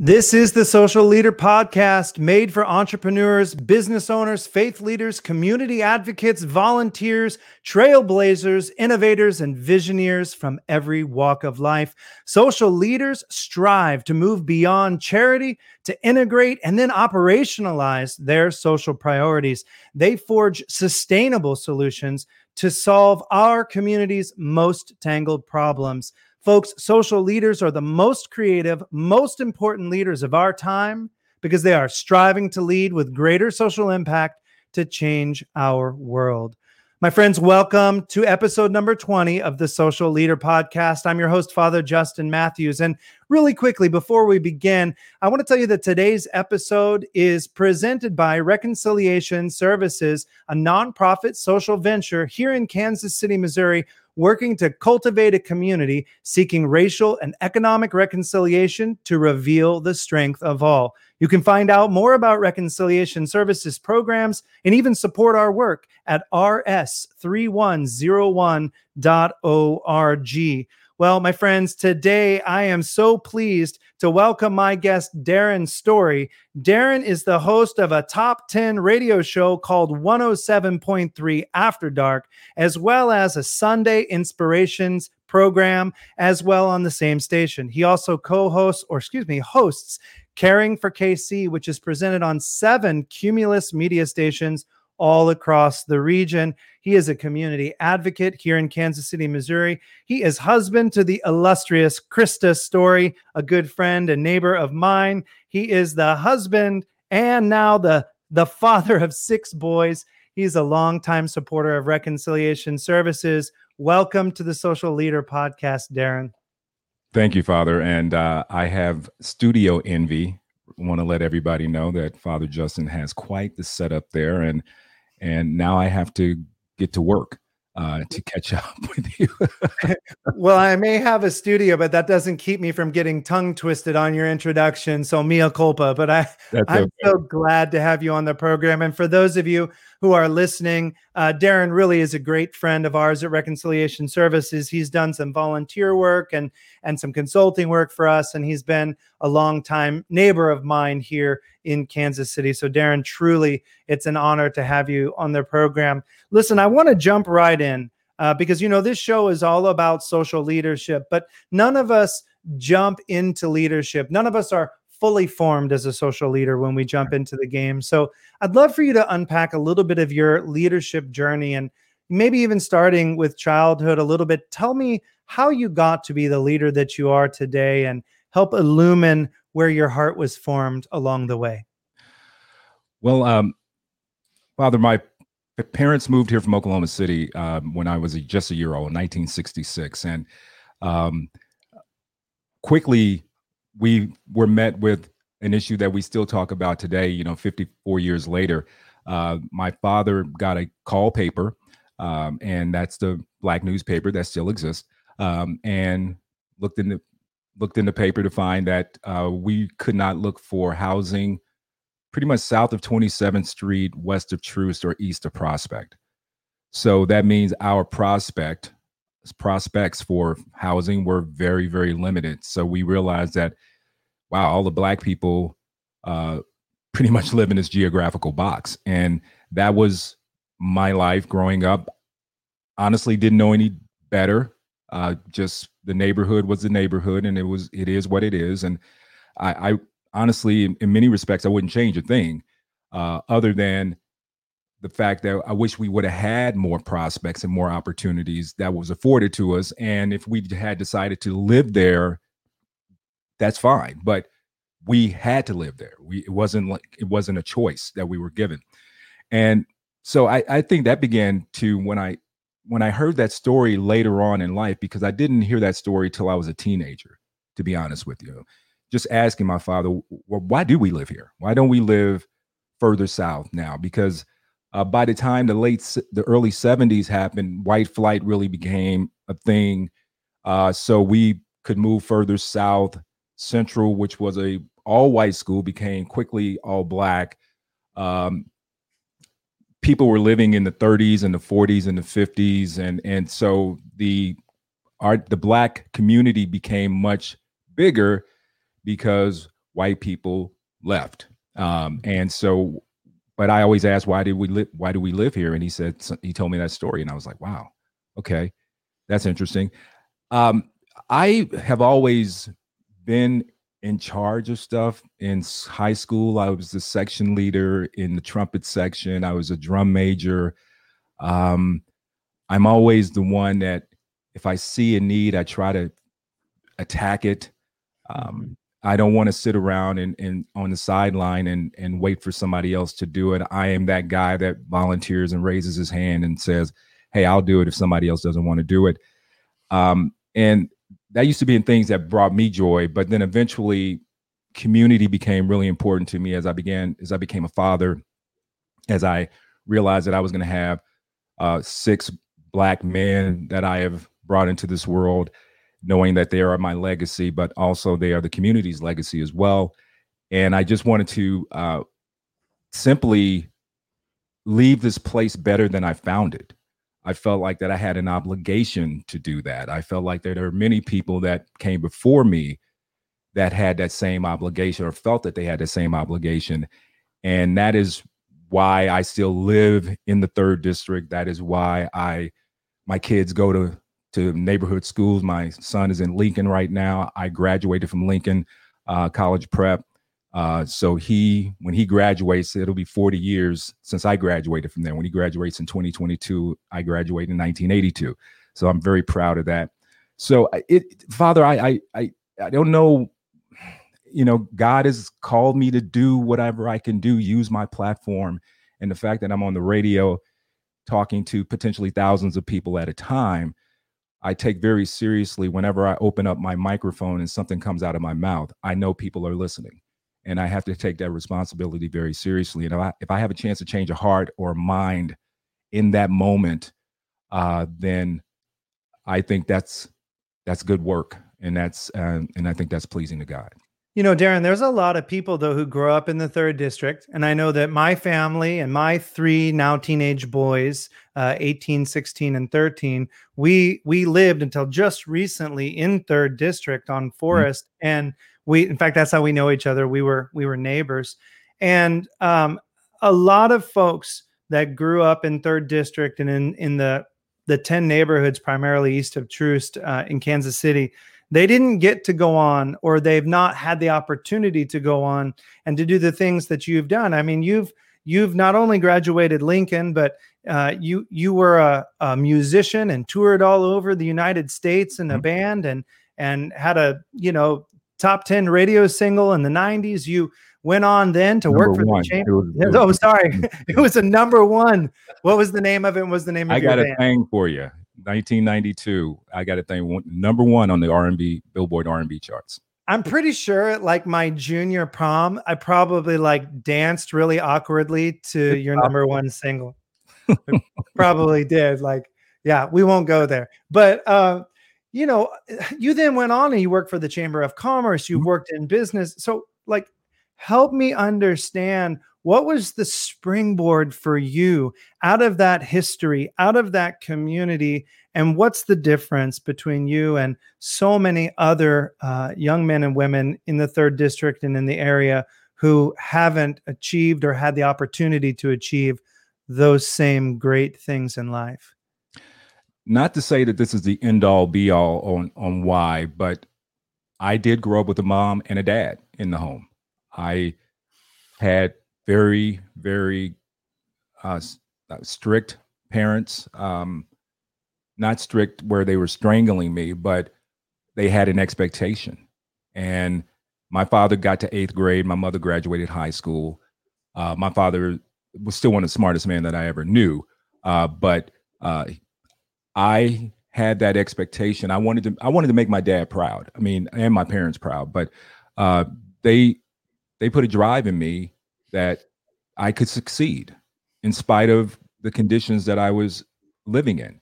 This is the Social Leader Podcast made for entrepreneurs, business owners, faith leaders, community advocates, volunteers, trailblazers, innovators, and visionaries from every walk of life. Social leaders strive to move beyond charity to integrate and then operationalize their social priorities. They forge sustainable solutions to solve our community's most tangled problems. Folks, social leaders are the most creative, most important leaders of our time because they are striving to lead with greater social impact to change our world. My friends, welcome to episode number 20 of the Social Leader Podcast. I'm your host, Father Justin Mathews. And really quickly, before we begin, I want to tell you that today's episode is presented by Reconciliation Services, a nonprofit social venture here in Kansas City, Missouri, working to cultivate a community seeking racial and economic reconciliation to reveal the strength of all. You can find out more about Reconciliation Services programs and even support our work at rs3101.org. Well, my friends, today I am so pleased to welcome my guest, Darron Story. Darron is the host of a top 10 radio show called 107.3 After Dark, as well as a Sunday Inspirations program, as well on the same station. He also co hosts, or excuse me, hosts Caring for KC, which is presented on seven Cumulus media stations all across the region. He is a community advocate here in Kansas City, Missouri. He is husband to the illustrious Krista Story, a good friend and neighbor of mine. He is the husband and now the, the father of six boys. He's a longtime supporter of Reconciliation Services. Welcome to the Social Leader Podcast, Darron. Thank you, Father. And uh, I have studio envy. Want to let everybody know that Father Justin has quite the setup there, and and now I have to get to work uh, to catch up with you. well, I may have a studio, but that doesn't keep me from getting tongue twisted on your introduction. So mea culpa. But I, That's I'm okay. so glad to have you on the program. And for those of you who are listening, uh, Darron really is a great friend of ours at Reconciliation Services. He's done some volunteer work and and some consulting work for us, and he's been a long time neighbor of mine here in Kansas City. So, Darron, truly, it's an honor to have you on the program. Listen, I want to jump right in uh, because, you know, this show is all about social leadership, but none of us jump into leadership. None of us are fully formed as a social leader when we jump into the game. So, I'd love for you to unpack a little bit of your leadership journey and maybe even starting with childhood a little bit. Tell me how you got to be the leader that you are today and help illumine where your heart was formed along the way? Well, um, Father, my parents moved here from Oklahoma City um, when I was just a year old, in 1966, and um, quickly we were met with an issue that we still talk about today. You know, 54 years later, uh, my father got a call paper, um, and that's the black newspaper that still exists, um, and looked in the looked in the paper to find that uh, we could not look for housing pretty much south of 27th Street, west of Troost, or east of Prospect. So that means our prospect prospects for housing were very, very limited. So we realized that, wow, all the black people uh, pretty much live in this geographical box, and that was my life growing up. Honestly, didn't know any better. Uh, just the neighborhood was the neighborhood, and it was it is what it is. And I, I honestly, in, many respects, I wouldn't change a thing, uh, other than the fact that I wish we would have had more prospects and more opportunities that was afforded to us. And if we had decided to live there, that's fine. But we had to live there. We it wasn't like it wasn't a choice that we were given. And so I, I think that began to when I when I heard that story later on in life, because I didn't hear that story till I was a teenager, to be honest with you, just asking my father, well, why do we live here? Why don't we live further south now? Because uh, by the time the late, the early 70s happened, white flight really became a thing. Uh, so we could move further south. Central, which was a all white school, became quickly all black. Um, people were living in the 30s and the 40s and the 50s and and so the art the black community became much bigger because white people left. Um, and so, but I always asked, why did we live? Why do we live here? And he said, he told me that story, and I was like, wow, okay, that's interesting. Um, I have always been in charge of stuff in high school. I was the section leader in the trumpet section. I was a drum major. Um, I'm always the one that if I see a need, I try to attack it. Um, mm-hmm. I don't want to sit around and, and on the sideline and and wait for somebody else to do it. I am that guy that volunteers and raises his hand and says, "Hey, I'll do it if somebody else doesn't want to do it." Um, and that used to be in things that brought me joy, but then eventually, community became really important to me as I began as I became a father, as I realized that I was going to have uh, six black men that I have brought into this world knowing that they are my legacy, but also they are the community's legacy as well. And I just wanted to uh, simply leave this place better than I found it. I felt like that I had an obligation to do that. I felt like there are many people that came before me that had that same obligation or felt that they had the same obligation. And that is why I still live in the third district. That is why I my kids go to to neighborhood schools. My son is in Lincoln right now. I graduated from Lincoln uh, College Prep. Uh, so he, when he graduates, it'll be 40 years since I graduated from there. When he graduates in 2022, I graduated in 1982. So I'm very proud of that. So it, Father, I, I, I, I don't know. You know, God has called me to do whatever I can do, use my platform, and the fact that I'm on the radio, talking to potentially thousands of people at a time I take very seriously whenever I open up my microphone and something comes out of my mouth. I know people are listening, and I have to take that responsibility very seriously. And if I, if I have a chance to change a heart or mind in that moment, uh, then I think that's that's good work, and that's uh, and I think that's pleasing to God. You know, Darron, there's a lot of people though who grow up in the third district. And I know that my family and my three now teenage boys, uh, 18, 16, and 13, we we lived until just recently in third district on mm-hmm. Forest. Mm-hmm. And we in fact that's how we know each other. We were we were neighbors. And um, a lot of folks that grew up in third district and in in the the 10 neighborhoods primarily east of Troost uh, in Kansas City they didn't get to go on or they've not had the opportunity to go on and to do the things that you've done i mean you've you've not only graduated lincoln but uh, you you were a, a, musician and toured all over the united states in a mm-hmm. band and and had a you know top 10 radio single in the 90s you went on then to number work for one. the chamber. Was, oh, sorry, it was a number one. What was the name of it? What was the name of I got a thing for you. 1992. I got a thing number one on the R&B Billboard R&B charts. I'm pretty sure, like my junior prom, I probably like danced really awkwardly to your number one single. probably did. Like, yeah, we won't go there. But uh, you know, you then went on and you worked for the Chamber of Commerce. You mm-hmm. worked in business. So, like, help me understand what was the springboard for you out of that history, out of that community? And what's the difference between you and so many other uh, young men and women in the third district and in the area who haven't achieved or had the opportunity to achieve those same great things in life? Not to say that this is the end all be all on, on why, but I did grow up with a mom and a dad in the home. I had very, very uh, uh, strict parents. Um, not strict where they were strangling me, but they had an expectation. And my father got to eighth grade. My mother graduated high school. Uh, my father was still one of the smartest men that I ever knew. Uh, but uh, I had that expectation. I wanted to. I wanted to make my dad proud. I mean, and my parents proud. But uh, they they put a drive in me that I could succeed in spite of the conditions that I was living in.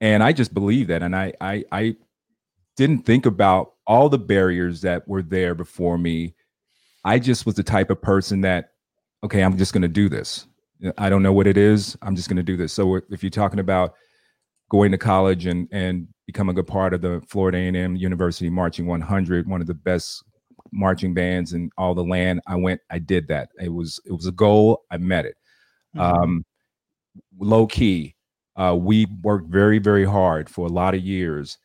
And I just believe that. And I, I, I didn't think about all the barriers that were there before me. I just was the type of person that, okay, I'm just going to do this. I don't know what it is. I'm just going to do this. So if you're talking about going to college and and becoming a part of the Florida A&M University Marching 100, one of the best marching bands in all the land. I went, I did that. It was it was a goal. I met it. Mm-hmm. Um, Lo-Key, uh, we worked very very hard for a lot of years.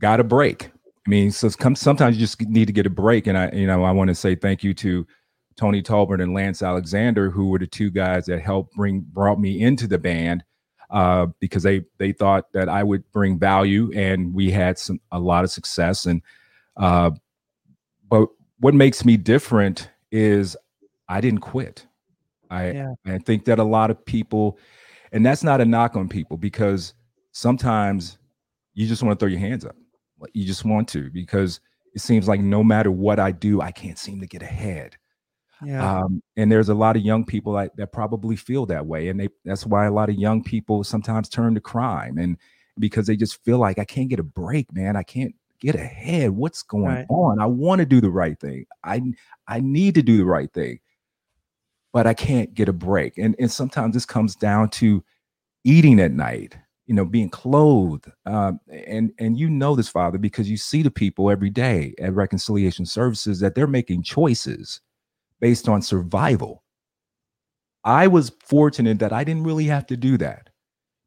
Got a break. I mean, so come, sometimes you just need to get a break. And I, you know, I want to say thank you to Tony Tolbert and Lance Alexander, who were the two guys that helped bring brought me into the band uh, because they they thought that I would bring value, and we had some a lot of success. And uh, but what makes me different is I didn't quit. I yeah. I think that a lot of people, and that's not a knock on people because sometimes you just want to throw your hands up. You just want to because it seems like no matter what I do, I can't seem to get ahead. Yeah. Um, and there's a lot of young people that, that probably feel that way. And they that's why a lot of young people sometimes turn to crime and because they just feel like I can't get a break, man. I can't get ahead. What's going right. on? I want to do the right thing. I I need to do the right thing, but I can't get a break. And and sometimes this comes down to eating at night, you know, being clothed. Um, and and you know this, Father, because you see the people every day at reconciliation services that they're making choices based on survival. I was fortunate that I didn't really have to do that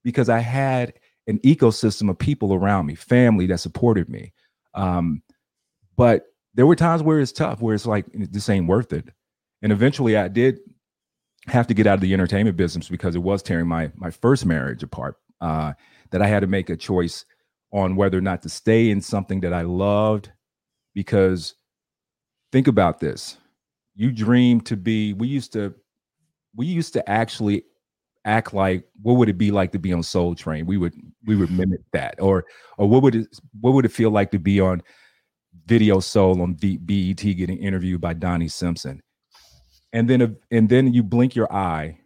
because I had an ecosystem of people around me, family that supported me. Um, but there were times where it's tough, where it's like this ain't worth it. And eventually, I did have to get out of the entertainment business because it was tearing my my first marriage apart. Uh, that I had to make a choice on whether or not to stay in something that I loved. Because think about this: you dream to be we used to we used to actually act like what would it be like to be on soul train? We would we would mimic that. Or or what would it what would it feel like to be on video soul on v, bet getting interviewed by donnie simpson? And then and then you blink your eye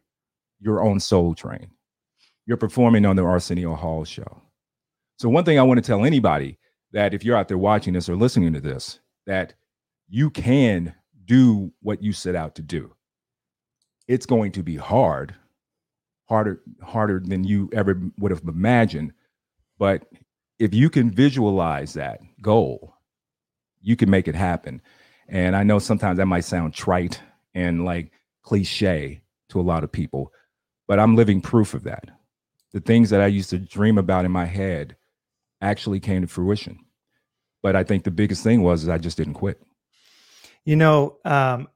you're on soul train. You're performing on the arsenio hall show. So one thing i want to tell anybody that if you're out there watching this or listening to this that you can do what you set out to do. It's going to be hard, harder, harder than you ever would have imagined. But if you can visualize that goal, you can make it happen. And I know sometimes that might sound trite and like cliche to a lot of people, but I'm living proof of that. The things that I used to dream about in my head actually came to fruition. But I think the biggest thing was I just didn't quit. You know, um,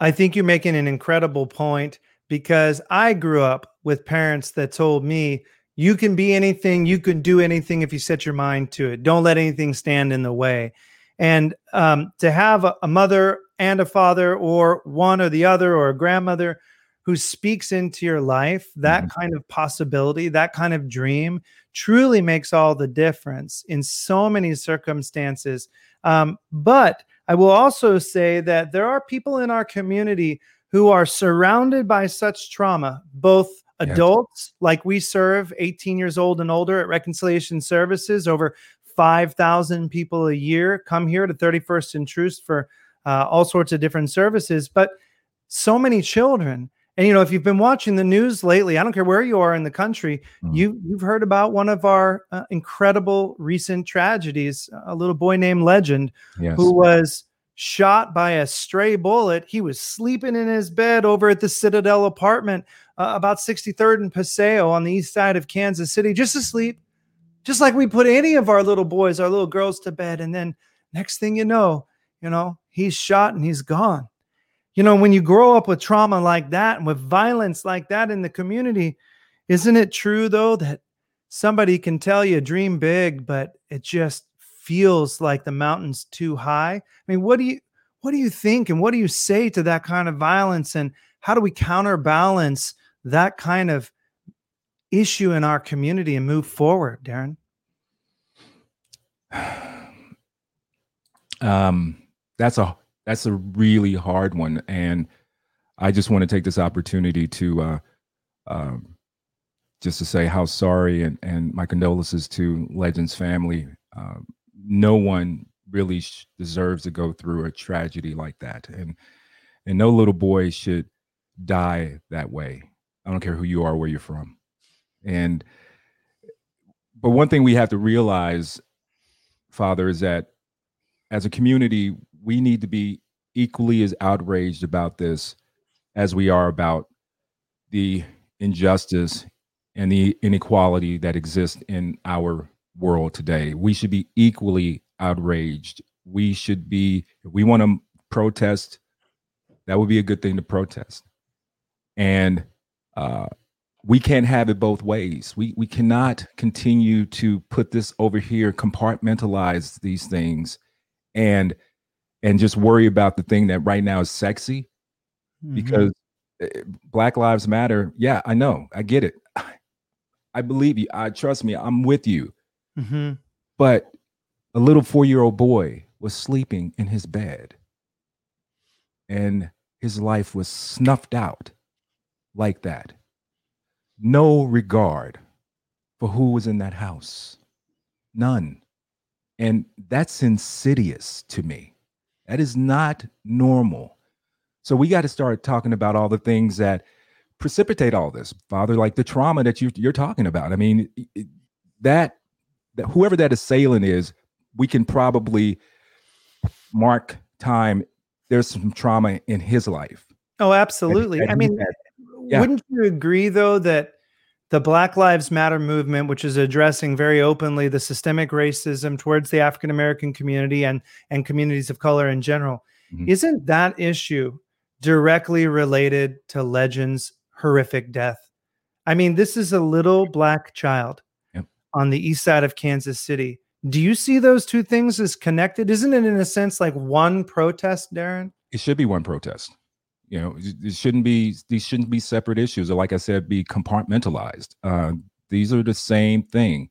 I think you're making an incredible point because I grew up with parents that told me, you can be anything, you can do anything if you set your mind to it. Don't let anything stand in the way. And um, to have a, a mother and a father, or one or the other, or a grandmother who speaks into your life, that mm-hmm. kind of possibility, that kind of dream truly makes all the difference in so many circumstances. Um, but I will also say that there are people in our community who are surrounded by such trauma, both adults like we serve 18 years old and older at reconciliation services over 5000 people a year come here to 31st and Troost for uh, all sorts of different services but so many children and you know, if you've been watching the news lately, I don't care where you are in the country, mm. you you've heard about one of our uh, incredible recent tragedies. A little boy named Legend, yes. who was shot by a stray bullet. He was sleeping in his bed over at the Citadel apartment, uh, about 63rd and Paseo on the east side of Kansas City, just asleep, just like we put any of our little boys, our little girls to bed. And then next thing you know, you know, he's shot and he's gone. You know, when you grow up with trauma like that and with violence like that in the community, isn't it true though that somebody can tell you dream big, but it just feels like the mountain's too high? I mean, what do you what do you think and what do you say to that kind of violence and how do we counterbalance that kind of issue in our community and move forward, Darron? Um, that's a that's a really hard one, and I just want to take this opportunity to uh, um, just to say how sorry and and my condolences to Legend's family. Uh, no one really sh- deserves to go through a tragedy like that, and and no little boy should die that way. I don't care who you are, where you're from, and but one thing we have to realize, Father, is that as a community, we need to be equally as outraged about this as we are about the injustice and the inequality that exists in our world today. We should be equally outraged. We should be, if we want to protest, that would be a good thing to protest. And uh, we can't have it both ways. We we cannot continue to put this over here, compartmentalize these things, and and just worry about the thing that right now is sexy, mm-hmm. because eh, Black Lives Matter. Yeah, I know, I get it. I believe you. I trust me. I'm with you. Mm-hmm. But a little four year old boy was sleeping in his bed, and his life was snuffed out like that no regard for who was in that house. None. And that's insidious to me. That is not normal. So we got to start talking about all the things that precipitate all this, Father, like the trauma that you, you're talking about. I mean, that, that whoever that assailant is, we can probably mark time. There's some trauma in his life. Oh, absolutely. I mean, yeah. Wouldn't you agree, though, that the Black Lives Matter movement, which is addressing very openly the systemic racism towards the African American community and, and communities of color in general, mm-hmm. isn't that issue directly related to Legend's horrific death? I mean, this is a little black child yep. on the east side of Kansas City. Do you see those two things as connected? Isn't it, in a sense, like one protest, Darron? It should be one protest. You know, it shouldn't be these shouldn't be separate issues, or like I said, be compartmentalized. Uh, these are the same thing.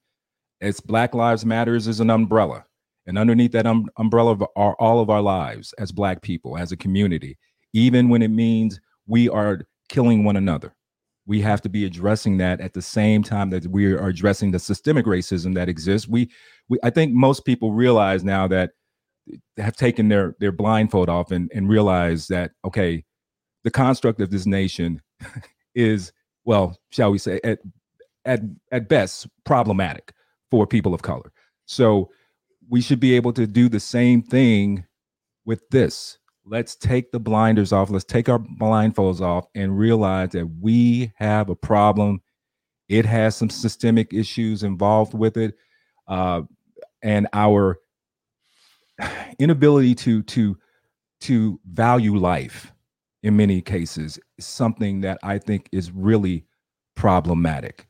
It's Black Lives Matters is an umbrella, and underneath that um, umbrella are all of our lives as Black people, as a community. Even when it means we are killing one another, we have to be addressing that at the same time that we are addressing the systemic racism that exists. We, we I think most people realize now that have taken their their blindfold off and, and realize that okay the construct of this nation is, well, shall we say, at at at best problematic for people of color. So we should be able to do the same thing with this. Let's take the blinders off. Let's take our blindfolds off and realize that we have a problem. It has some systemic issues involved with it, uh, and our inability to to to value life in many cases something that I think is really problematic.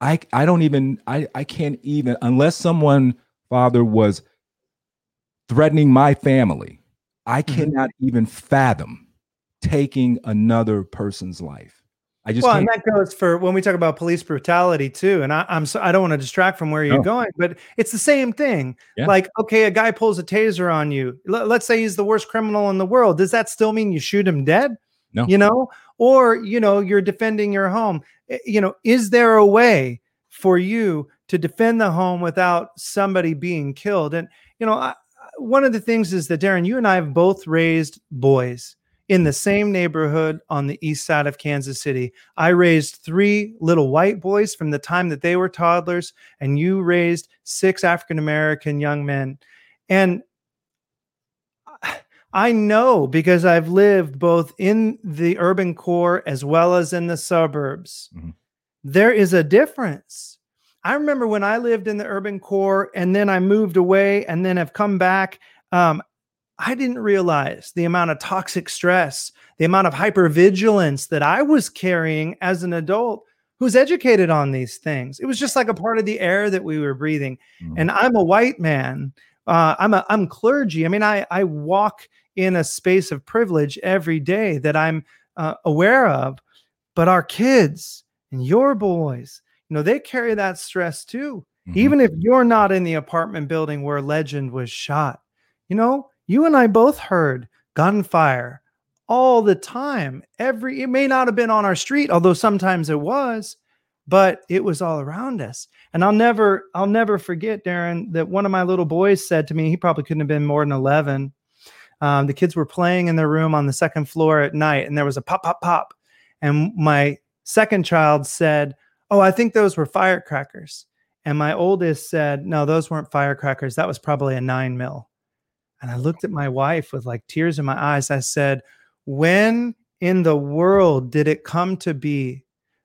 I I don't even I I can't even unless someone father was threatening my family. I mm-hmm. cannot even fathom taking another person's life. I just well, can't. and that goes for when we talk about police brutality too. And I, am so I don't want to distract from where you're no. going, but it's the same thing. Yeah. Like, okay, a guy pulls a taser on you. L- let's say he's the worst criminal in the world. Does that still mean you shoot him dead? No. You know, or you know, you're defending your home. You know, is there a way for you to defend the home without somebody being killed? And you know, I, one of the things is that Darron, you and I have both raised boys in the same neighborhood on the east side of Kansas City. I raised three little white boys from the time that they were toddlers, and you raised six African American young men. And I know because I've lived both in the urban core as well as in the suburbs. Mm-hmm. There is a difference. I remember when I lived in the urban core and then I moved away and then have come back. Um, I didn't realize the amount of toxic stress, the amount of hypervigilance that I was carrying as an adult who's educated on these things. It was just like a part of the air that we were breathing. Mm. And I'm a white man. Uh, I'm a I'm clergy. I mean, I I walk in a space of privilege every day that I'm uh, aware of. But our kids and your boys, you know, they carry that stress too. Mm-hmm. Even if you're not in the apartment building where Legend was shot, you know, you and I both heard gunfire all the time. Every it may not have been on our street, although sometimes it was, but it was all around us. And I'll never, I'll never forget, Darron, that one of my little boys said to me, he probably couldn't have been more than 11. Um, the kids were playing in their room on the second floor at night, and there was a pop, pop, pop. And my second child said, Oh, I think those were firecrackers. And my oldest said, No, those weren't firecrackers. That was probably a nine mil. And I looked at my wife with like tears in my eyes. I said, When in the world did it come to be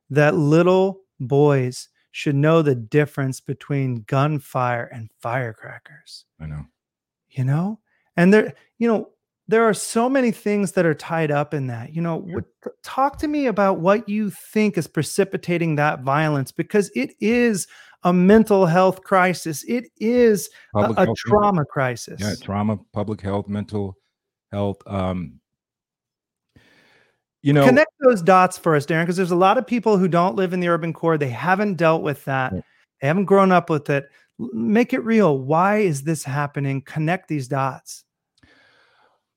that little boys should know the difference between gunfire and firecrackers? I know. You know? And there, you know, there are so many things that are tied up in that. You know, sure. talk to me about what you think is precipitating that violence because it is a mental health crisis. It is a, a trauma crisis. Yeah, trauma, public health, mental health. Um, you know, connect those dots for us, Darron, because there's a lot of people who don't live in the urban core. They haven't dealt with that. Right. They haven't grown up with it. Make it real. Why is this happening? Connect these dots.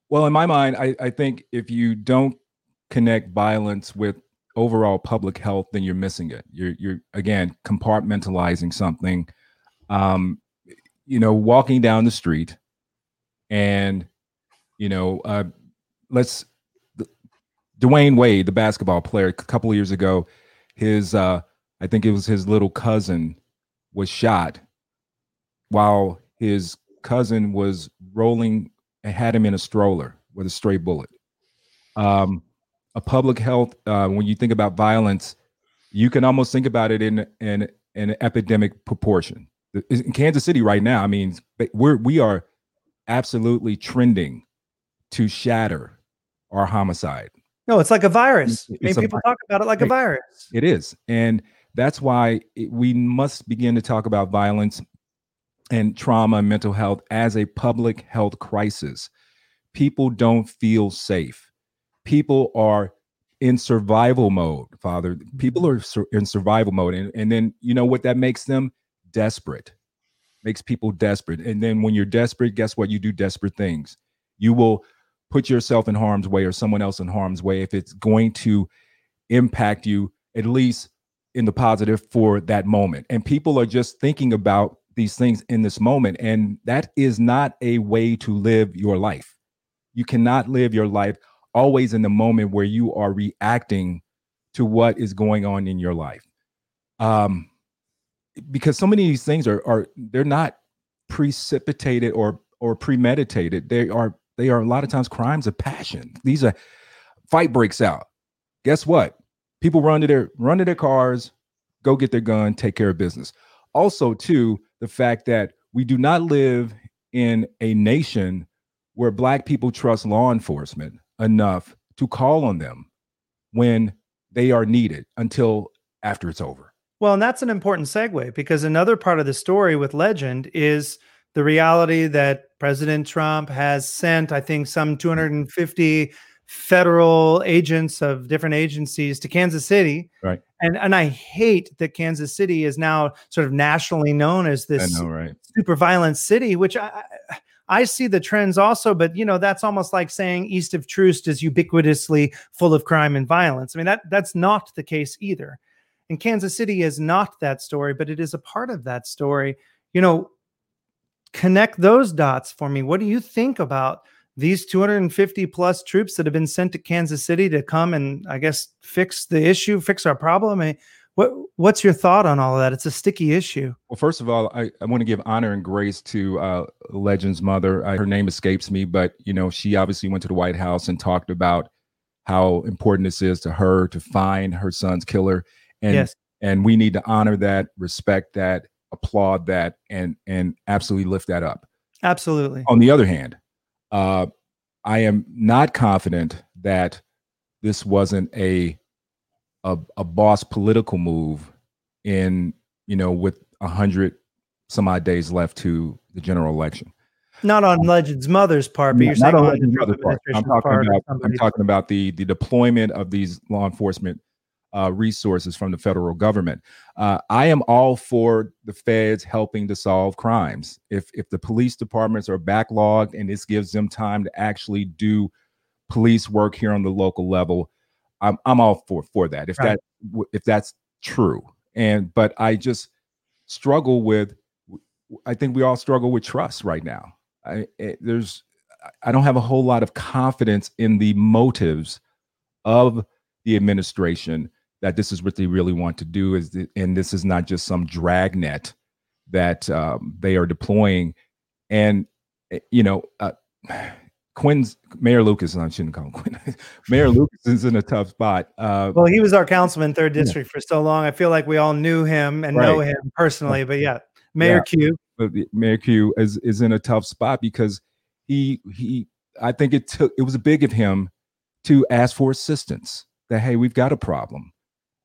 Well, in my mind, I, I think if you don't connect violence with overall public health, then you're missing it. You're you're again compartmentalizing something. Um, you know, walking down the street, and you know, uh, let's Dwyane Wade, the basketball player, a couple years ago, his uh, I think it was his little cousin was shot while his cousin was rolling had him in a stroller with a stray bullet. Um, a public health, uh, when you think about violence, you can almost think about it in in, in an epidemic proportion. In Kansas City right now, I mean, we're we are absolutely trending to shatter our homicide. No, it's like a virus. I mean, people talk about it like a virus. It is, and that's why it, we must begin to talk about violence and trauma and mental health as a public health crisis. People don't feel safe. People are in survival mode, Father. People mm-hmm. are in survival mode. And, and then, you know what that makes them? Desperate. Makes people desperate. And then when you're desperate, guess what? You do desperate things. You will put yourself in harm's way or someone else in harm's way if it's going to impact you, at least in the positive for that moment. And people are just thinking about these things in this moment. And that is not a way to live your life. You cannot live your life always in the moment where you are reacting to what is going on in your life. Um, because so many of these things are are they're not precipitated or or premeditated. They are they are a lot of times crimes of passion. These are fight breaks out. Guess what? People run to their run to their cars, go get their gun, take care of business. Also, too, the fact that we do not live in a nation where black people trust law enforcement enough to call on them when they are needed until after it's over. Well, and that's an important segue because another part of the story with Legend is the reality that President Trump has sent, I think, some 250 federal agents of different agencies to Kansas City. Right. And and I hate that Kansas City is now sort of nationally known as this know, right. super violent city, which I I see the trends also, but you know, that's almost like saying east of Troost is ubiquitously full of crime and violence. I mean, that that's not the case either. And Kansas City is not that story, but it is a part of that story. You know, connect those dots for me. What do you think about these 250 plus troops that have been sent to Kansas City to come and I guess fix the issue, fix our problem. I mean, what what's your thought on all of that? It's a sticky issue. Well, first of all, I, I want to give honor and grace to uh, Legend's mother. I, her name escapes me, but you know, she obviously went to the White House and talked about how important this is to her to find her son's killer. And yes. and we need to honor that, respect that, applaud that, and and absolutely lift that up. Absolutely. On the other hand, uh, I am not confident that this wasn't a, a a boss political move in you know with a hundred some odd days left to the general election. Not on um, Legend's mother's part, but you're saying on Legend's mother's part. I'm talking about I'm talking about the the deployment of these law enforcement uh, resources from the federal government. Uh, I am all for the feds helping to solve crimes. If if the police departments are backlogged and this gives them time to actually do police work here on the local level, I'm I'm all for for that. If right. that if that's true, and but I just struggle with. I think we all struggle with trust right now. I, it, eh, there's I don't have a whole lot of confidence in the motives of the administration that this is what they really want to do is the, and this is not just some dragnet that um, they are deploying and eh, you know uh, Quinn's Mayor Lucas, I shouldn't call him Quinn. Mayor Lucas is in a tough spot. Uh, well, he was our councilman, third district, yeah. for so long. I feel like we all knew him and right. know him personally. But yeah, Mayor yeah. Q. Mayor Q is is in a tough spot because he he. I think it took it was big of him to ask for assistance. That hey, we've got a problem.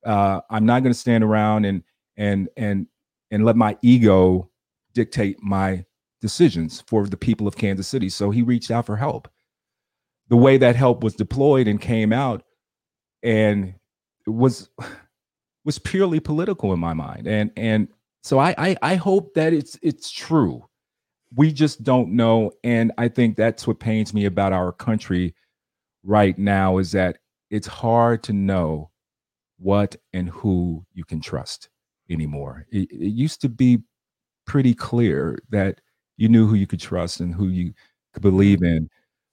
Uh, I'm not going to stand around and and and and let my ego dictate my decisions for the people of Kansas City. So he reached out for help. The way that help was deployed and came out and was was purely political in my mind. And and so I, I I hope that it's it's true. We just don't know. And I think that's what pains me about our country right now is that it's hard to know what and who you can trust anymore. It, it used to be pretty clear that you knew who you could trust and who you could believe in.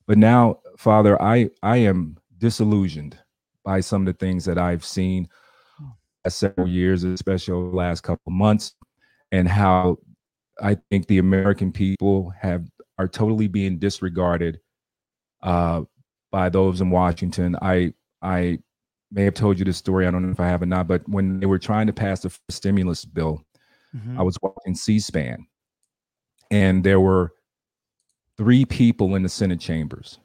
But now, Father, I I am disillusioned by some of the things that I've seen oh. several years, especially over the last couple months, and how I think the American people have are totally being disregarded uh, by those in Washington. I I may have told you this story. I don't know if I have or not, but when they were trying to pass the stimulus bill, mm-hmm. I was watching C-SPAN, and there were three people in the Senate chambers.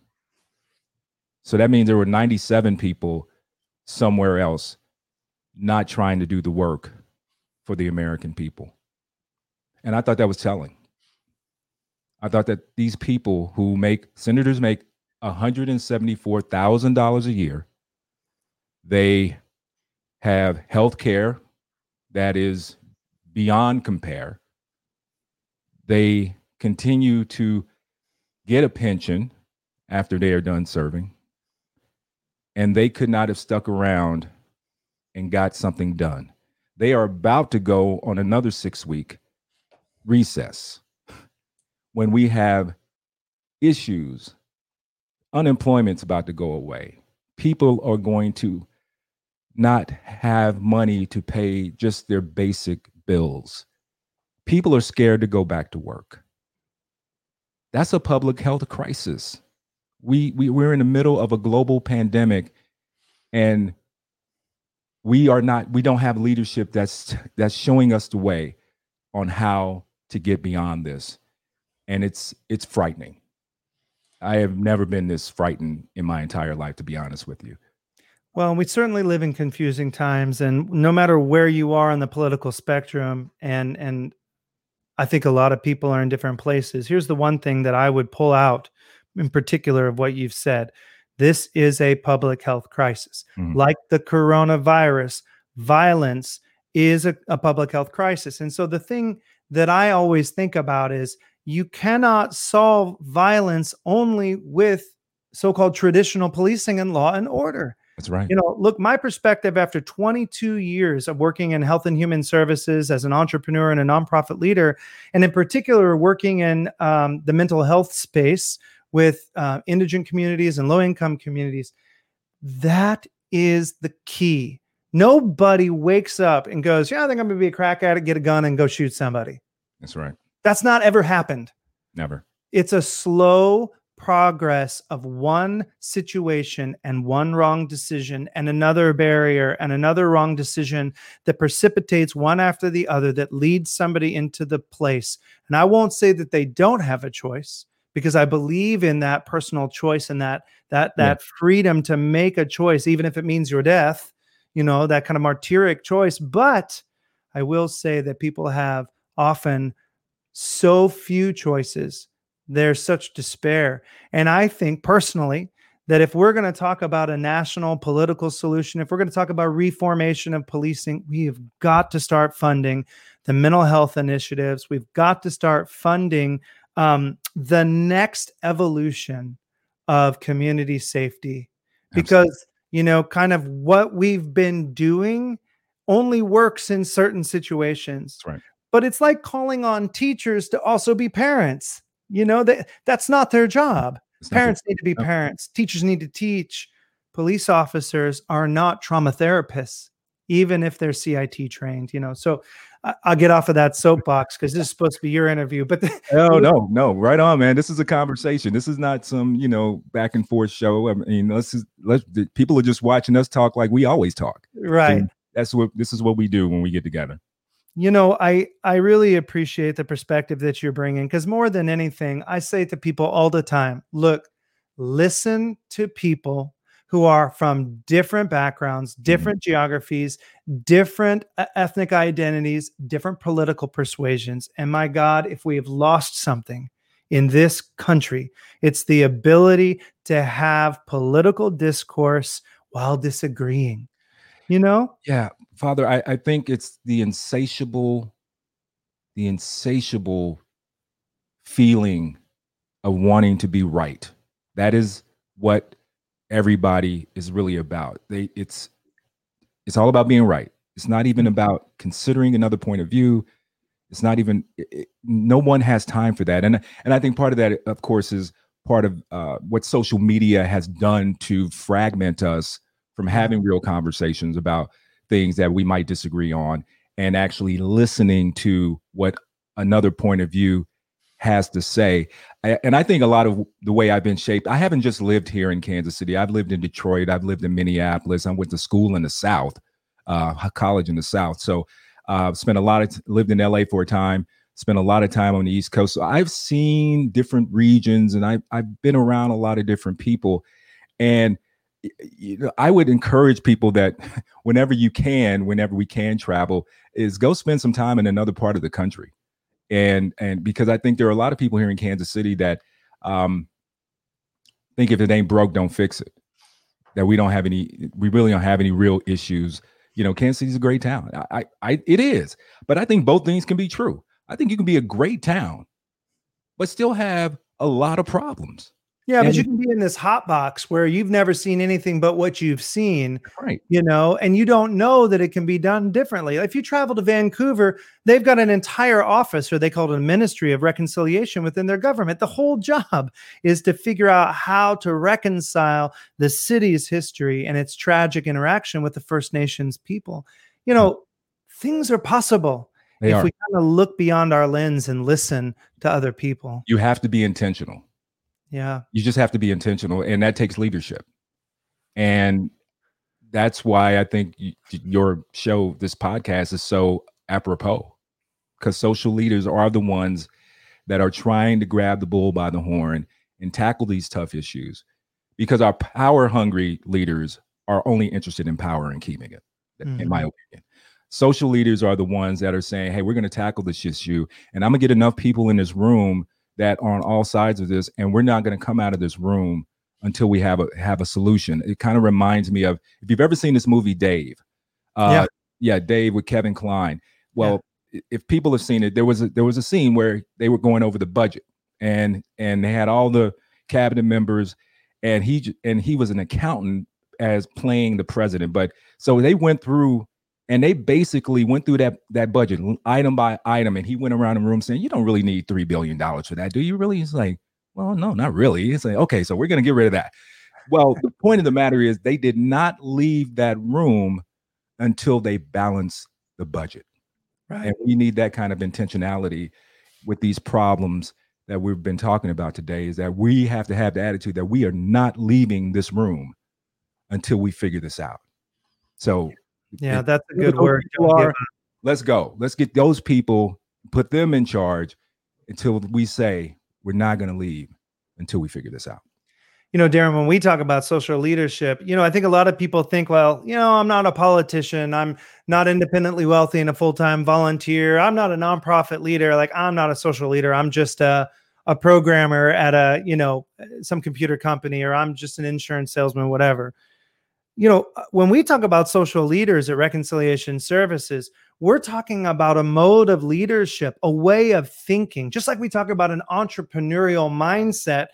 So that means there were 97 people somewhere else not trying to do the work for the American people. And I thought that was telling. I thought that these people who make senators make $174,000 a year, they have health care that is beyond compare they continue to get a pension after they are done serving. And they could not have stuck around and got something done. They are about to go on another six week recess when we have issues. Unemployment's about to go away. People are going to not have money to pay just their basic bills people are scared to go back to work. That's a public health crisis. We, we we're in the middle of a global pandemic and we are not we don't have leadership that's that's showing us the way on how to get beyond this and it's it's frightening i have never been this frightened in my entire life to be honest with you well, we certainly live in confusing times, and no matter where you are on the political spectrum, and and I think a lot of people are in different places. Here's the one thing that I would pull out in particular of what you've said. This is a public health crisis. Mm-hmm. Like the coronavirus, violence is a, a public health crisis. And so the thing that I always think about is you cannot solve violence only with so called traditional policing and law and order. That's right. You know, look, my perspective after 22 years of working in health and human services as an entrepreneur and a nonprofit leader, and in particular working in um, the mental health space with uh, indigent communities and low income communities, that is the key. Nobody wakes up and goes, Yeah, I think I'm going to be a crack addict, get a gun, and go shoot somebody. That's right. That's not ever happened. Never. It's a slow, progress of one situation and one wrong decision and another barrier and another wrong decision that precipitates one after the other that leads somebody into the place. And I won't say that they don't have a choice because I believe in that personal choice and that that that yeah. freedom to make a choice even if it means your death, you know, that kind of martyric choice, but I will say that people have often so few choices there's such despair. And I think personally that if we're going to talk about a national political solution, if we're going to talk about reformation of policing, we have got to start funding the mental health initiatives. We've got to start funding um, the next evolution of community safety because, Absolutely. you know, kind of what we've been doing only works in certain situations. Right. But it's like calling on teachers to also be parents you know that that's not their job. It's parents need to be parents. Teachers need to teach. Police officers are not trauma therapists, even if they're CIT trained. You know, so I, will get off of that soapbox because this is supposed to be your interview. But the, no, no, no, right on, man. This is a conversation. This is not some you know back and forth show. I mean, let's let's people are just watching us talk like we always talk. Right. And that's what this is what we do when we get together. You know, I I really appreciate the perspective that you're bringing because more than anything, I say to people all the time, look, listen to people who are from different backgrounds, mm-hmm. different mm-hmm. geographies, different ethnic identities, different political persuasions. And my God, if we have lost something in this country, it's the ability to have political discourse while disagreeing. You know? Yeah, Father, I, I think it's the insatiable, the insatiable feeling of wanting to be right. That is what everybody is really about. They it's it's all about being right. It's not even mm-hmm. about considering another point of view. It's not even it, no one has time for that. And and I think part of that of course is part of uh, what social media has done to fragment us from mm-hmm. having real conversations about things that we might disagree on and actually listening to what another point of view has to say. And I think a lot of the way I've been shaped, I haven't just lived here in Kansas City. I've lived in Detroit. I've lived in Minneapolis. I went to school in the South, uh, college in the South. So I've uh, spent a lot of t- lived in LA for a time. Spent a lot of time on the East Coast. So I've seen different regions, and I've I've been around a lot of different people. And you know, I would encourage people that whenever you can, whenever we can travel, is go spend some time in another part of the country and and because I think there are a lot of people here in Kansas City that um, think if it ain't broke, don't fix it. That we don't have any, we really don't have any real issues. You know, Kansas City's a great town. I, I, I, it is, but I think both things can be true. I think you can be a great town, but still have a lot of problems. Yeah, and but you can be in this hot box where you've never seen anything but what you've seen, right? You know, and you don't know that it can be done differently. If you travel to Vancouver, they've got an entire office, or they call it a ministry of reconciliation within their government. The whole job is to figure out how to reconcile the city's history and its tragic interaction with the First Nations people. You know, mm. things are possible they if are. we kind of look beyond our lens and listen to other people. You have to be intentional yeah. You just have to be intentional, and that takes leadership. And that's why I think your show, this podcast, is so apropos because social leaders are the ones that are trying to grab the bull by the horn and tackle these tough issues because our power hungry leaders are only interested in power and keeping it, mm-hmm. in my mm-hmm. opinion. Social leaders are the ones that are saying, hey, we're going to tackle this issue. And I'm going to get enough people in this room that are on all sides of this, and we're not going to come out of this room until we have a have a solution. It kind of reminds me of if you've ever seen this movie Dave. Uh, yeah, yeah, Dave with Kevin Kline. Well, yeah. if people have seen it, there was a, there was a scene where they were going over the budget, and and they had all the cabinet members, and he and he was an accountant as playing the president. But so they went through and they basically went through that that budget item by item and he went around the room saying you don't really need three billion dollars for that do you really? He's like well no not really. He's like okay so we're going to get rid of that. Well the point of the matter is they did not leave that room until they balance the budget. Right. And we need that kind of intentionality with these problems that we've been talking about today is that we have to have the attitude that we are not leaving this room until we figure this out. So yeah, that's a good word. Are, let's go. Let's get those people, put them in charge until we say we're not going to leave until we figure this out. You know, Darron, when we talk about social leadership, you know, I think a lot of people think, well, you know, I'm not a politician. I'm not independently wealthy and a full time volunteer. I'm not a nonprofit leader. Like, I'm not a social leader. I'm just a, a programmer at a, you know, some computer company, or I'm just an insurance salesman, whatever you know, uh, when we talk about social leaders at Reconciliation Services, we're talking about a mode of leadership, a way of thinking, just like we talk about an entrepreneurial mindset.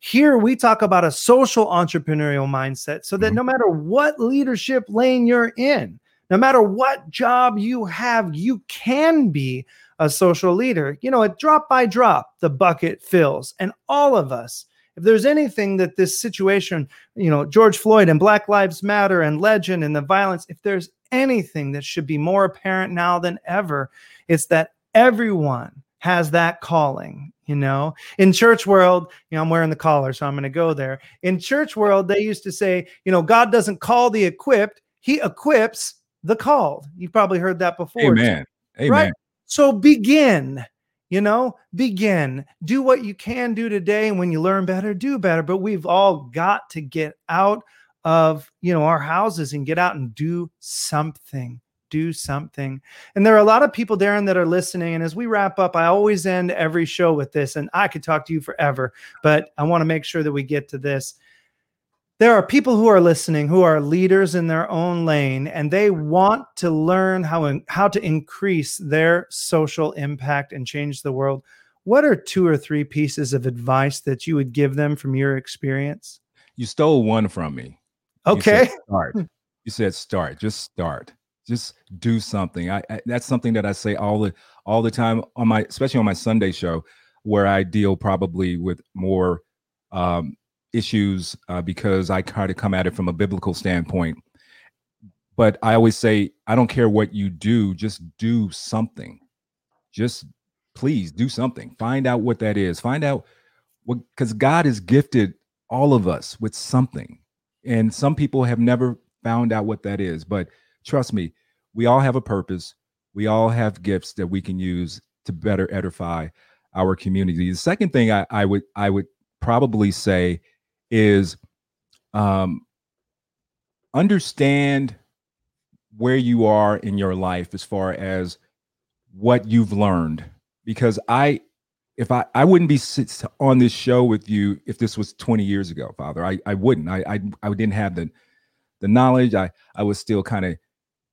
Here we talk about a social entrepreneurial mindset so that mm-hmm. no matter what leadership lane you're in, no matter what job you have, you can be a social leader. You know, it drop by drop, the bucket fills. And all of us, if there's anything that this situation, you know, George Floyd and Black Lives Matter and Legend and the violence, if there's anything that should be more apparent now than ever, it's that everyone has that calling you know? In church world you know i'm wearing the collar so i'm going to go there. In church world they used to say you know god doesn't call the equipped he equips the called. You've probably heard that before amen. Amen. Right? So begin you know begin. Do what you can do today and when you learn better do better. But we've all got to get out of you know our houses and get out and do something do something. And there are a lot of people Darron that are listening and as we wrap up i always end every show with this and i could talk to you forever but i want to make sure that we get to this there are people who are listening who are leaders in their own lane and they want to learn how in, how to increase their social impact and change the world. What are two or three pieces of advice that you would give them from your experience? You stole one from me. Okay you said start. You said start. Just start. Just do something. I, I, that's something that i say all the all the time on my especially on my sunday show where i deal probably with more um, issues uh, because I kind of come at it from a biblical standpoint. But I always say, I don't care what you do, just do something. Just please do something. Find out what that is. Find out what, because God has gifted all of us with something. And some people have never found out what that is. But trust me, we all have a purpose. We all have gifts that we can use to better edify our community. The second thing I, I would I would probably say is um, understand where you are in your life as far as what you've learned. Because i if i i wouldn't be on this show with you if this was 20 years ago father. I i wouldn't. I i, I didn't have the the knowledge. I i was still kind of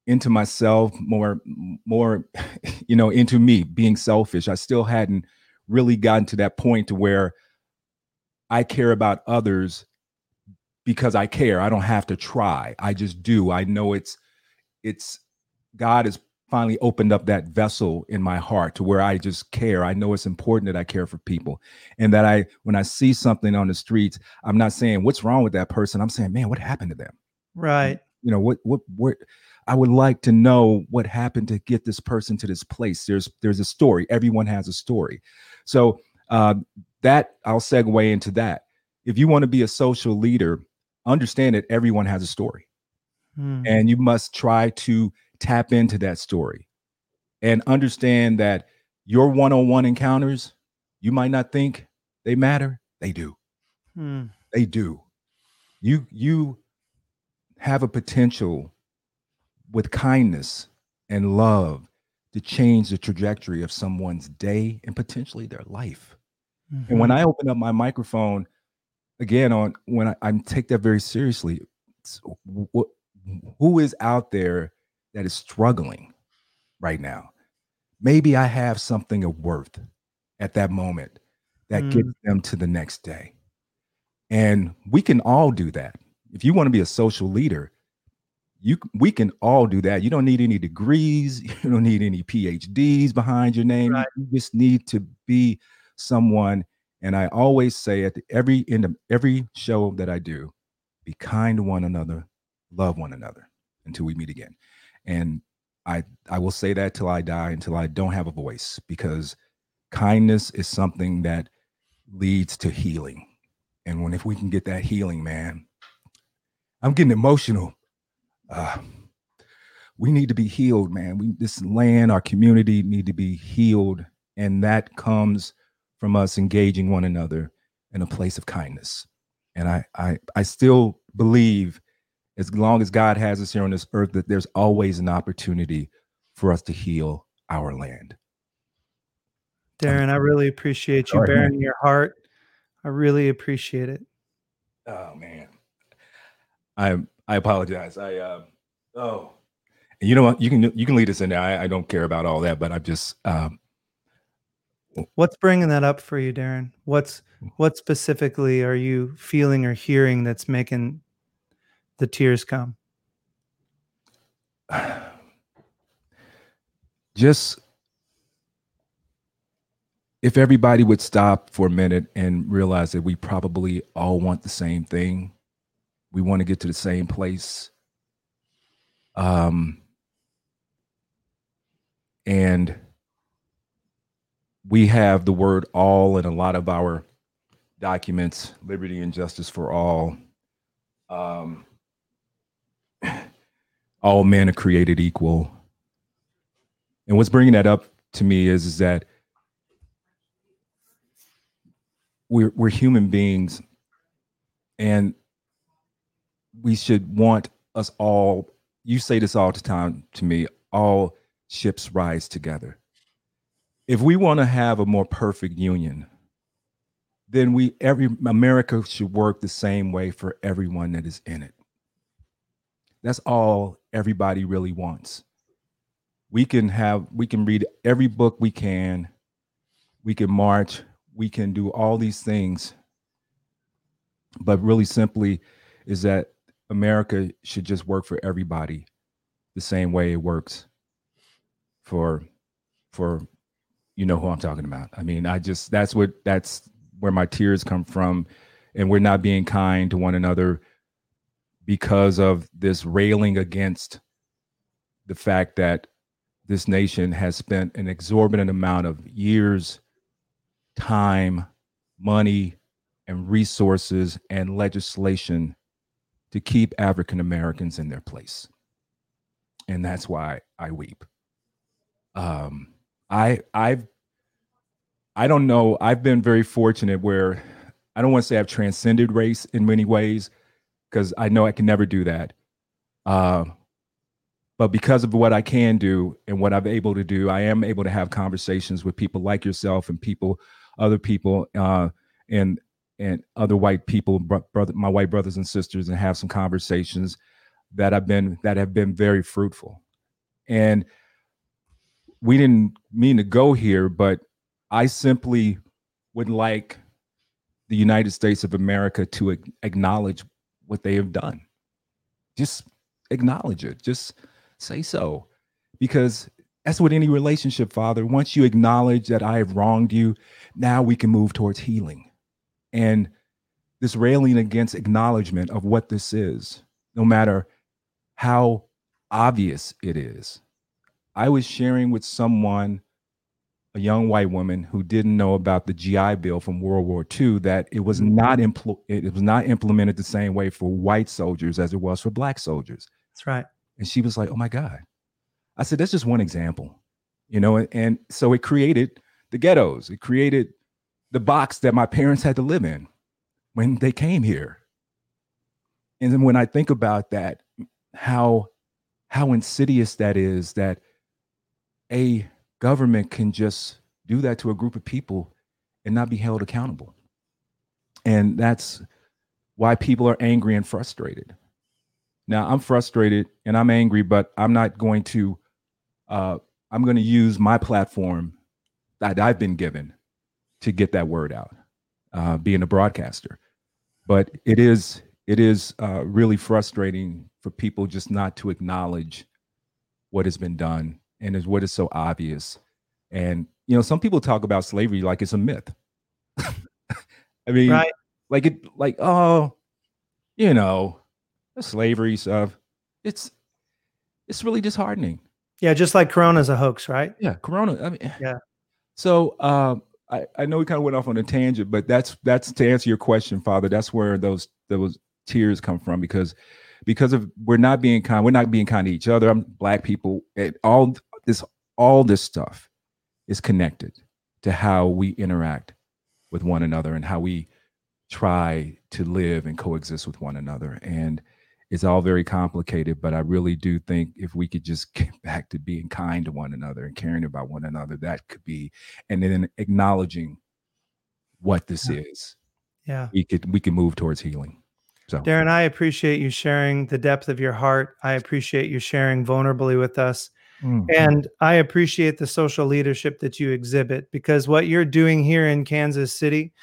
into myself more more you know into me being selfish. I still hadn't really gotten to that point to where I care about others because I care. I don't have to try. I just do. I know it's it's God has finally opened up that vessel in my heart to where I just care. I know it's important that I care for people and that I when I see something on the streets, I'm not saying what's wrong with that person. I'm saying, man, what happened to them? Right. You know, what what what I would like to know what happened to get this person to this place. There's there's a story. Everyone has a story. So uh, that I'll segue into that. If you want to be a social leader, understand that everyone has a story. Hmm. And you must try to tap into that story and understand that your one-on-one encounters, you might not think they matter, they do. Hmm. They do. You you have a potential with kindness and love to change the trajectory of someone's day and potentially their life. Mm-hmm. And when. I open up my microphone again on when I, I take that very seriously, what who is out there that is struggling right now? Maybe I have something of worth at that moment that mm. gets them to the next day. And we can all do that. If you want to be a social leader, you we can all do that. You don't need any degrees, you don't need any PhDs behind your name. Right. You just need to be someone. And I always say at the, every end of every show that I do, be kind to one another, love one another until we meet again. And I I will say that till I die, until I don't have a voice, because kindness is something that leads to healing. And when if we can get that healing, man, I'm getting emotional. Uh, we need to be healed, man. We this land, our community need to be healed, and that comes from us engaging one another in a place of kindness. And I, I, I still believe, as long as God has us here on this earth, that there's always an opportunity for us to heal our land. Darron, I really appreciate you bearing your heart. I really appreciate it. Oh man, I I apologize. I uh, oh, and you know what? You can you can lead us in there. I, I don't care about all that, but I'm just um, What's bringing that up for you, Darron? What's what specifically are you feeling or hearing that's making the tears come? Just if everybody would stop for a minute and realize that we probably all want the same thing, we want to get to the same place. Um, and we have the word all in a lot of our documents liberty and justice for all. Um, all men are created equal. And what's bringing that up to me is, is that we're, we're human beings and we should want us all you say this all the time to me all ships rise together if we want to have a more perfect union then we every america should work the same way for everyone that is in it. That's all everybody really wants. We can have we can read every book we can. We can march. We can do all these things. But really simply is that america should just work for everybody the same way it works for for you know who i'm talking about i mean i just that's what that's where my tears come from and we're not being kind to one another because of this railing against the fact that this nation has spent an exorbitant amount of years time, money, and resources and legislation to keep African Americans in their place. And that's why I weep. Um, I I've I don't know. I've been very fortunate where I don't want to say I've transcended race in many ways because I know I can never do that. Uh, but because of what I can do and what I'm able to do, I am able to have conversations with people like yourself and people other people uh, and and other white people, brother, my white brothers and sisters, and have some conversations that have been that have been very fruitful. And we didn't mean to go here, but I simply would like the United States of America to acknowledge what they have done. Just acknowledge it. Just say so. Because that's what any relationship, Father. Once you acknowledge that I have wronged you, now we can move towards healing. And this railing against acknowledgement of what this is, no matter how obvious it is. I was sharing with someone, a young white woman who didn't know about the GI Bill from World War II, that it was mm-hmm. not impl- it was not implemented the same way for white soldiers as it was for black soldiers. That's right. And she was like, "Oh my God, I said, that's just one example, you know, and, and so it created the ghettos. It created the box that my parents had to live in when they came here. And then when I think about that, how how insidious that is that a government can just do that to a group of people and not be held accountable. And that's why people are angry and frustrated. Now, I'm frustrated and I'm angry, but I'm not going to uh, I'm going to use my platform that I've been given to get that word out, uh, being a broadcaster. But it is it is uh, really frustrating for people just not to acknowledge what has been done and is what is so obvious. And you know, some people talk about slavery like it's a myth. I mean, right. like it, like oh, you know, the slavery stuff. It's it's really disheartening. Yeah, just like Corona's a hoax, right? Yeah, Corona. I mean, yeah. So um, I, I know we kind of went off on a tangent, but that's that's to answer your question, Father. That's where those those tears come from because because of we're not being kind, we're not being kind to each other. I'm black people, and all this all this stuff is connected to how we interact with one another and how we try to live and coexist with one another. And it's all very complicated, but I really do think if we could just get back to being kind to one another and caring about one another, that could be, and then acknowledging what this yeah. is. Yeah. We could we can move towards healing. So Darron, I appreciate you sharing the depth of your heart. I appreciate you sharing vulnerably with us. Mm-hmm. And I appreciate the social leadership that you exhibit because what you're doing here in Kansas City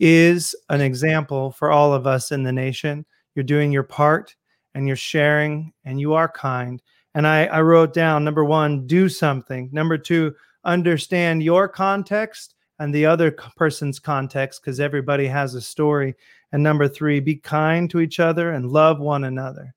is an example for all of us in the nation. You're doing your part and you're sharing and you are kind. And I, I wrote down number one, do something. Number two, understand your context and the other person's context because everybody has a story. And number three, be kind to each other and love one another.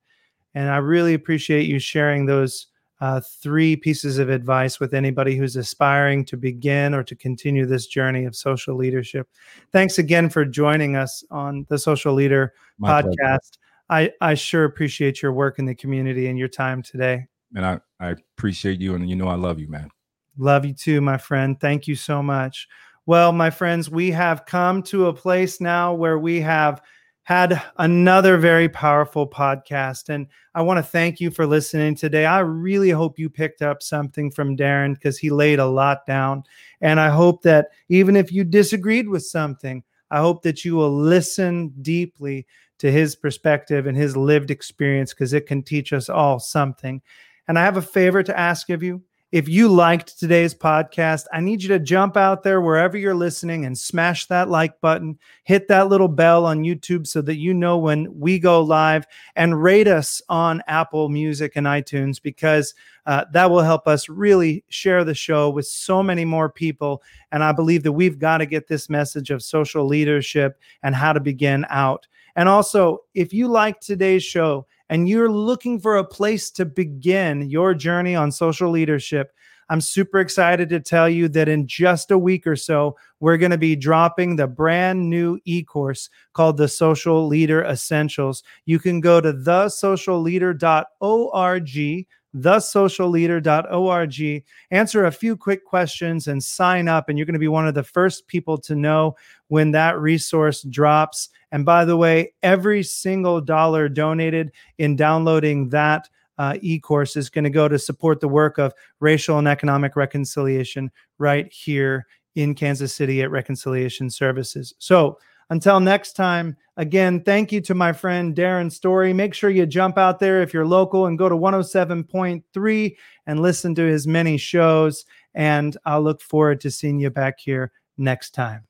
And I really appreciate you sharing those uh, three pieces of advice with anybody who's aspiring to begin or to continue this journey of social leadership. Thanks again for joining us on the Social Leader My podcast. I, I sure appreciate your work in the community and your time today. And I, I appreciate you. And you know, I love you, man. Love you too, my friend. Thank you so much. Well, my friends, we have come to a place now where we have had another very powerful podcast. And I want to thank you for listening today. I really hope you picked up something from Darron because he laid a lot down. And I hope that even if you disagreed with something, I hope that you will listen deeply to his perspective and his lived experience because it can teach us all something. And I have a favor to ask of you. If you liked today's podcast, I need you to jump out there wherever you're listening and smash that like button, hit that little bell on YouTube so that you know when we go live, and rate us on Apple Music and iTunes because uh, that will help us really share the show with so many more people. And I believe that we've got to get this message of social leadership and how to begin out. And also, if you like today's show, and you're looking for a place to begin your journey on social leadership, I'm super excited to tell you that in just a week or so, we're going to be dropping the brand new e course called the Social Leader Essentials. You can go to thesocialleader.org thesocialleader.org. Answer a few quick questions and sign up, and you're going to be one of the first people to know when that resource drops. And by the way, every single dollar donated in downloading that uh, e course is going to go to support the work of racial and economic reconciliation right here in Kansas City at Reconciliation Services. So, until next time, again, thank you to my friend Darron Story. Make sure you jump out there if you're local and go to 107.3 and listen to his many shows. And I'll look forward to seeing you back here next time.